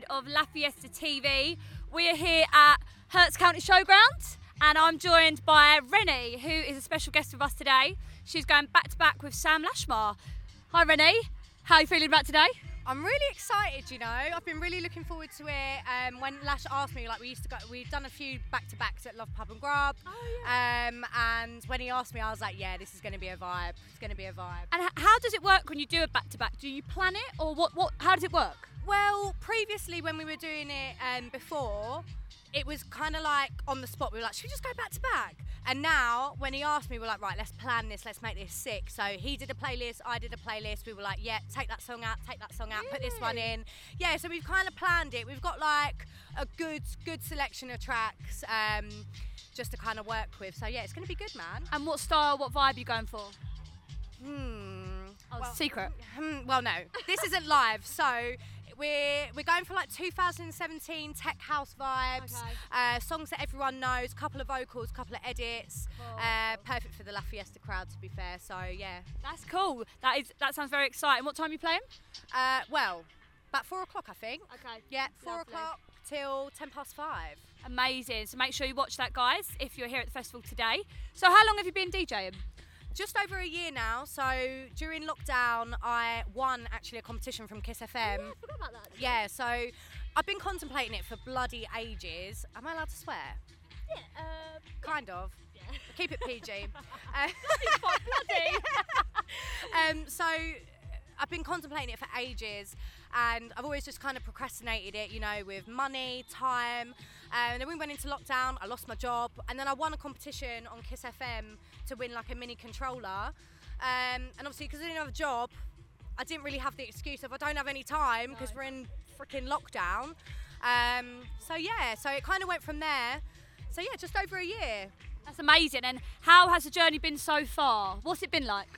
episode of La Fiesta TV. We are here at Herts County Showground and I'm joined by Rennie, who is a special guest with us today. She's going back to back with Sam Lashmar. Hi Rennie, how are you feeling about today? I'm really excited, you know. I've been really looking forward to it. Um, when Lash asked me, like we used to go, we've done a few back to backs at Love Pub and Grub. Oh, Um, and when he asked me, I was like, yeah, this is going to be a vibe. It's going to be a vibe. And how does it work when you do a back to back? Do you plan it or what, what? how does it work? Well, previously when we were doing it um, before, it was kind of like on the spot. We were like, should we just go back to back? And now, when he asked me, we are like, right, let's plan this, let's make this sick. So he did a playlist, I did a playlist. We were like, yeah, take that song out, take that song out, put this one in. Yeah, so we've kind of planned it. We've got like a good, good selection of tracks um, just to kind of work with. So yeah, it's going to be good, man. And what style, what vibe are you going for? Hmm. Oh, a secret. Hmm, well, no, this isn't live, so we're we're going for like 2017 tech house vibes, Okay. uh, songs that everyone knows, couple of vocals, couple of edits, uh, perfect for the La Fiesta crowd, to be fair. So yeah, That's cool. That is that sounds very exciting. What time are you playing? uh, well, about four o'clock, I think. Okay. Yeah, four Lovely. o'clock till ten past five. Amazing. So make sure you watch that, guys, if you're here at the festival today. So how long have you been DJing? Just over a year now. So during lockdown, I won actually a competition from Kiss FM. Yeah, forgot about that. Yeah, so I've been contemplating it for bloody ages. Am I allowed to swear? Yeah. Uh, Kind of. yeah. Keep it PG. Uh, quite bloody. um, so I've been contemplating it for ages, and I've always just kind of procrastinated it, you know, with money, time. Um, and then we went into lockdown. I lost my job, and then I won a competition on Kiss FM to win like a mini controller. Um, and obviously, because I didn't have a job, I didn't really have the excuse of I don't have any time because No. we're in freaking lockdown. Um, so yeah, so it kind of went from there. So yeah, just over a year. That's amazing. And how has the journey been so far? What's it been like?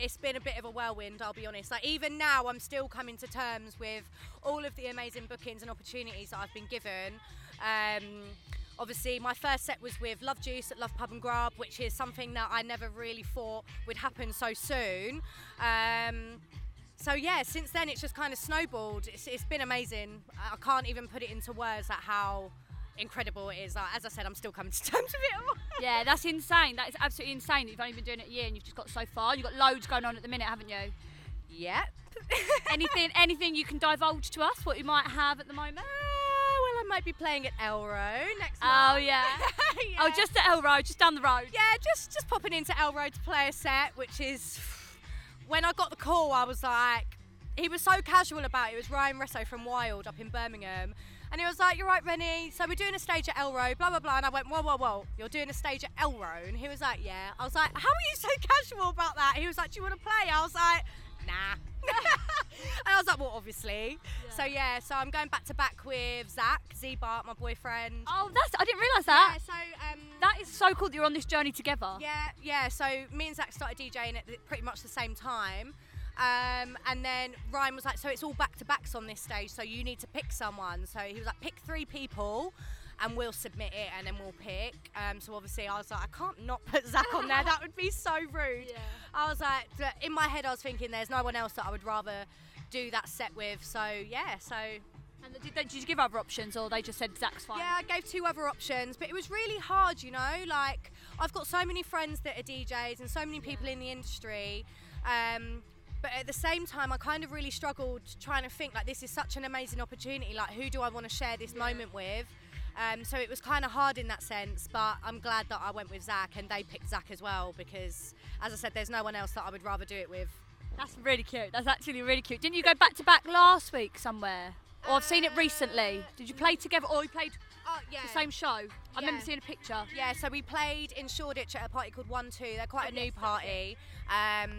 It's been a bit of a whirlwind, I'll be honest. Like even now, I'm still coming to terms with all of the amazing bookings and opportunities that I've been given. Um, obviously, my first set was with Love Juice at Love Pub and Grub, which is something that I never really thought would happen so soon. Um, so yeah, since then it's just kind of snowballed. It's, it's been amazing. I can't even put it into words at how incredible it is. Like, as I said, I'm still coming to terms with it all. Yeah, that's insane. That is absolutely insane that you've only been doing it a year and you've just got so far. You've got loads going on at the minute, haven't you? Yep. anything anything you can divulge to us what you might have at the moment? Uh, well, I might be playing at Elrow next Oh month. yeah. Yeah. Oh just at Elrow, just down the road. yeah, just just popping into Elrow to play a set, which is when I got the call, I was like, he was so casual about it. It was Ryan Resso from Wild up in Birmingham. And he was like, You're right, Rennie. So we're doing a stage at Elrow, blah, blah, blah. And I went, Whoa, whoa, whoa. You're doing a stage at Elrow? And he was like, Yeah. I was like, How are you so casual about that? He was like, Do you want to play? I was like, Nah. and I was like, Well, obviously. So yeah, so I'm going back to back with Zach, Z Bart, my boyfriend. Oh that's I didn't realise that. Yeah, so um, That is so cool that you're on this journey together. yeah, yeah. So me and Zach started DJing at the- pretty much the same time. Um, and then Ryan was like, so it's all back to backs on this stage, so you need to pick someone. So he was like, pick three people and we'll submit it and then we'll pick. Um, so obviously I was like, I can't not put Zach on there. That would be so rude. Yeah. I was like, in my head, I was thinking there's no one else that I would rather do that set with. So yeah, so And did, they- did you give other options or they just said Zach's fine? yeah, I gave two other options, but it was really hard, you know. Like I've got so many friends that are DJs and so many people in the industry. Um, but at the same time, I kind of really struggled trying to think like this is such an amazing opportunity. Like who do I want to share this moment with? Um, so it was kind of hard in that sense, but I'm glad that I went with Zach and they picked Zach as well because, as I said, there's no one else that I would rather do it with. That's really cute. That's actually really cute. Didn't you go back to back last week somewhere? Or I've seen it recently. Did you play together or you played Oh yeah. the same show? I remember seeing a picture. Yeah, so we played in Shoreditch at a party called One Two. They're quite Oh, a new yes, party. Um,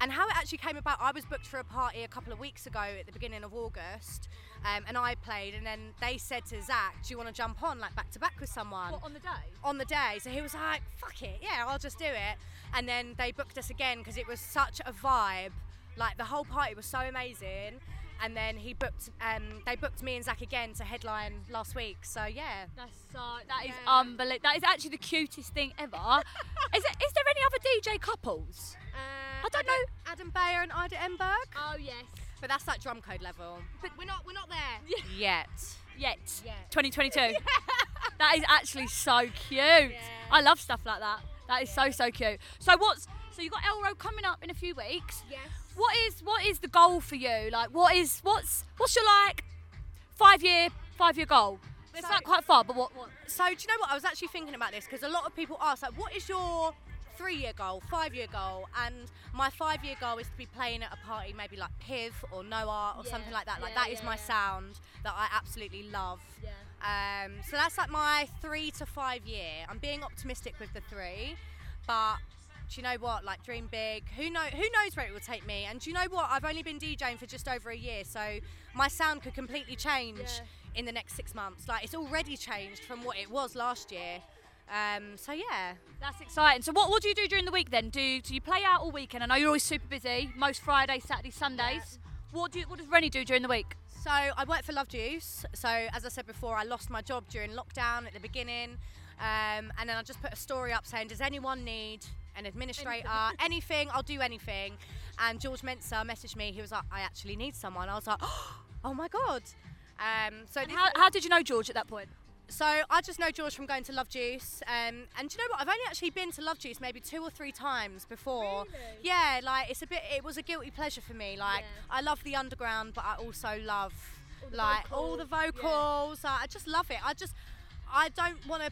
and how it actually came about, I was booked for a party a couple of weeks ago at the beginning of August, um, and I played. And then they said to Zach, "Do you want to jump on like back to back with someone?" What, on the day? on the day. So he was like, fuck it, yeah, I'll just do it. And then they booked us again because it was such a vibe. Like the whole party was so amazing. And then he booked, um, they booked me and Zach again to headline last week. So yeah. That's so that is Yeah. unbelievable. That is actually the cutest thing ever. is it? Is there any other DJ couples? I don't Adam, Adam Beyer and Ida Engberg. Oh yes. But that's like Drumcode level. But we're not we're not there yet. Yet. Yeah. 2022. that is actually so cute. I love stuff like that. That is so so cute. So what's so you got Elrow coming up in a few weeks. Yes. What is what is the goal for you? Like what is what's what's your like five year five year goal? It's So- not quite far, but what what? So do you know what? I was actually thinking about this because a lot of people ask like, what is your three-year goal, five-year goal? And my five-year goal is to be playing at a party, maybe like Piv or Noah or Yeah, something like that. Like yeah, that is my sound that I absolutely love. Um, so that's like my three to five year. I'm being optimistic with the three, but do you know what? Like dream big. Who know? Who knows where it will take me? And do you know what? I've only been DJing for just over a year, so my sound could completely change Yeah. in the next six months. Like it's already changed from what it was last year. Um, so yeah. That's exciting. So what what do you do during the week then? Do do you play out all weekend? I know you're always super busy. Most Fridays, Saturdays, Sundays. What do you, what does Rennie do during the week? So I work for Love Juice. So as I said before, I lost my job during lockdown at the beginning, um, and then I just put a story up saying, "Does anyone need an administrator? anything? I'll do anything." And George Mensa messaged me. He was like, "I actually need someone." I was like, "Oh my god!" Um, so how, how did you know George at that point? So I just know George from going to Love Juice, um, and do you know what? I've only actually been to Love Juice maybe two or three times before. Really? Yeah, like it's a bit. It was a guilty pleasure for me. Like Yeah. I love the underground, but I also love All like all the vocals, yeah. Like, I just love it. I just I don't want to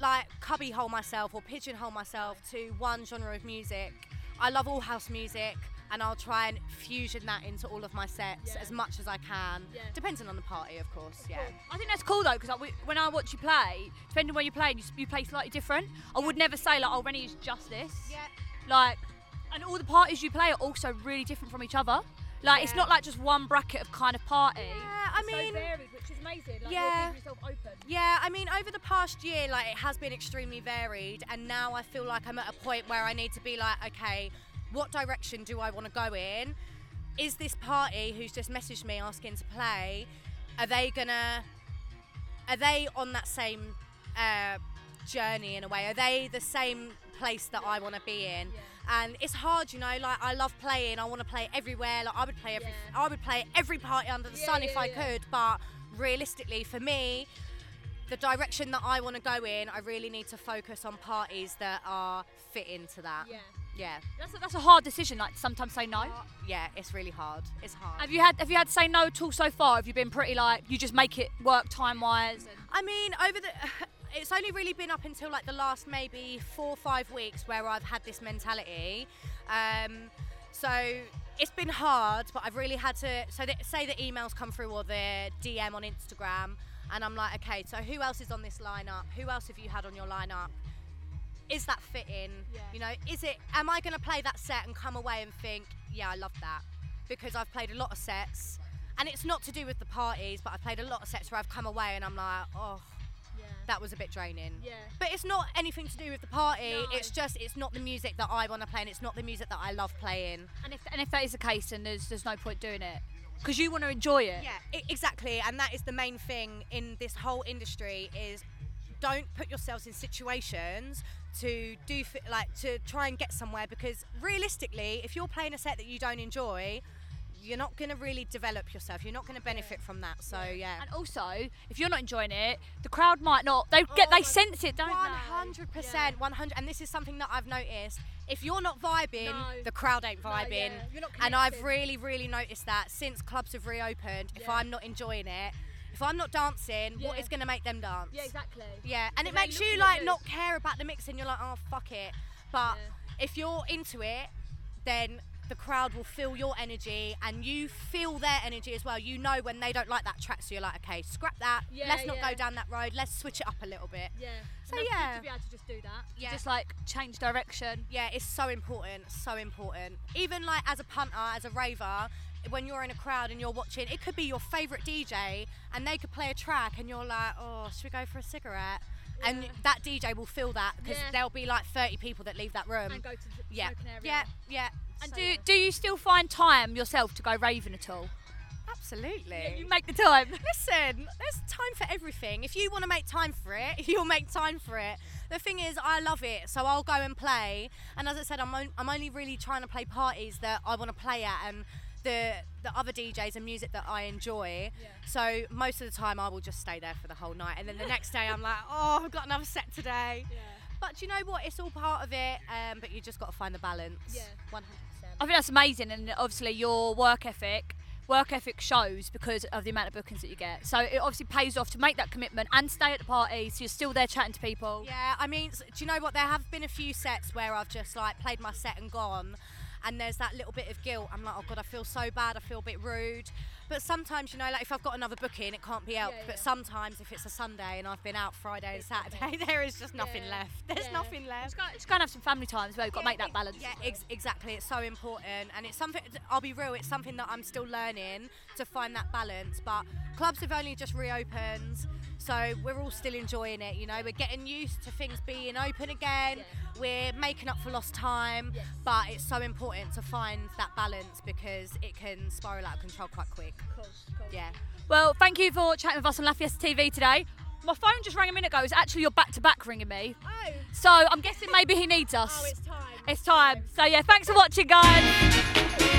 like cubbyhole myself or pigeonhole myself to one genre of music. I love all house music. And I'll try and fusion that into all of my sets Yeah. as much as I can, Yeah. depending on the party, of course. Yeah. I think that's cool though, because like, when I watch you play, depending on where you play, you, you play slightly different. I would never say like, oh, Rennie is just this. Yeah. Like, and all the parties you play are also really different from each other. Like, it's not like just one bracket of kind of party. Yeah, I It's mean- so varied, which is amazing. Like, Yeah. you're keeping yourself open. Yeah, I mean, over the past year, like it has been extremely varied, and now I feel like I'm at a point where I need to be like, okay, what direction do I want to go in? Is this party who's just messaged me asking to play? Are they gonna? Are they on that same uh, journey in a way? Are they the same place that I want to be in? And it's hard, you know. Like I love playing. I want to play everywhere. Like I would play every. Yeah. I would play every party under the Yeah, sun if yeah, I could. But realistically, for me, the direction that I want to go in, I really need to focus on parties that are fit into that. Yeah. Yeah. That's a, that's a hard decision. Like, to sometimes say no. Yeah, it's really hard. It's hard. Have you had Have you had to say no at all so far? Have you been pretty like you just make it work time wise? I mean, over the. It's only really been up until like the last maybe four or five weeks where I've had this mentality. Um, so it's been hard, but I've really had to. So that, say the emails come through or the DM on Instagram, and I'm like, okay, so who else is on this lineup? Who else have you had on your lineup? Is that fitting? Yeah. You know, is it? Am I going to play that set and come away and think, yeah, I love that? Because I've played a lot of sets, and it's not to do with the parties, but I've played a lot of sets where I've come away and I'm like, oh, Yeah. that was a bit draining. Yeah. But it's not anything to do with the party. No. It's just it's not the music that I want to play, and it's not the music that I love playing. And if and if that is the case, then there's there's no point doing it because you want to enjoy it. Yeah, exactly. And that is the main thing in this whole industry is don't put yourselves in situations to do like to try and get somewhere because realistically, if you're playing a set that you don't enjoy, you're not going to really develop yourself. You're not going to benefit from that. So yeah. And also, if you're not enjoying it, the crowd might not. They oh get Oh they sense it, don't One they? hundred percent, one hundred, and this is something that I've noticed. If you're not vibing, No. the crowd ain't No, vibing, yeah, not and I've really, really noticed that since clubs have reopened. If I'm not enjoying it, if I'm not dancing, what Yeah. is going to make them dance? Yeah, exactly. Yeah, and it makes you like not care about the mixing. you're like, oh fuck it. But Yeah. if you're into it, then the crowd will feel your energy, and you feel their energy as well. You know when they don't like that track, so you're like, okay, scrap that. Yeah, Let's not yeah. go down that road. Let's switch it up a little bit. Yeah. So, And yeah. to be able to just do that. Yeah. Just like change direction. Yeah, it's so important, so important. Even like as a punter, as a raver, when you're in a crowd and you're watching, it could be your favourite DJ and they could play a track and you're like, oh, should we go for a cigarette? And that DJ will feel that because Yeah. there'll be like 30 people that leave that room. and go to the yeah, smoking area. yeah, yeah. And So, do yeah. do you still find time yourself to go raving at all? absolutely. You make the time. Listen, there's time for everything. If you want to make time for it, you'll make time for it. The thing is, I love it, so I'll go and play. And as I said, I'm, on, I'm only really trying to play parties that I want to play at and the the other DJs and music that I enjoy. Yeah. So most of the time I will just stay there for the whole night, and then the next day I'm like, oh, I've got another set today. But you know what? It's all part of it. Um, but you just got to find the balance. Yeah. One hundred I think that's amazing, and obviously your work ethic. Work ethic shows because of the amount of bookings that you get. So it obviously pays off to make that commitment and stay at the party. So you're still there chatting to people. Yeah, I mean, do you know what? There have been a few sets where I've just like played my set and gone, and there's that little bit of guilt. I'm like, oh god, I feel so bad. I feel a bit rude. But sometimes, you know, like if I've got another booking, it can't be helped. Yeah, But sometimes, if it's a Sunday and I've been out Friday and Saturday, there is just nothing Yeah, left. There's yeah. nothing left. Just go, just go and have some family time as well. You've got to make that balance. Yeah, ex- exactly. It's so important, and it's something. I'll be real. It's something that I'm still learning to find that balance. But clubs have only just reopened, so we're all still enjoying it. You know, we're getting used to things being open again. Yeah. We're making up for lost time, Yes. but it's so important to find that balance because it can spiral out of control quite quick. Yeah. Well, thank you for chatting with us on La Fiesta TV today. My phone just rang a minute ago. It's actually your back to back ringing me. Oh. So I'm guessing maybe he needs oh, us. Oh it's time. It's time. So yeah, thanks for watching, guys.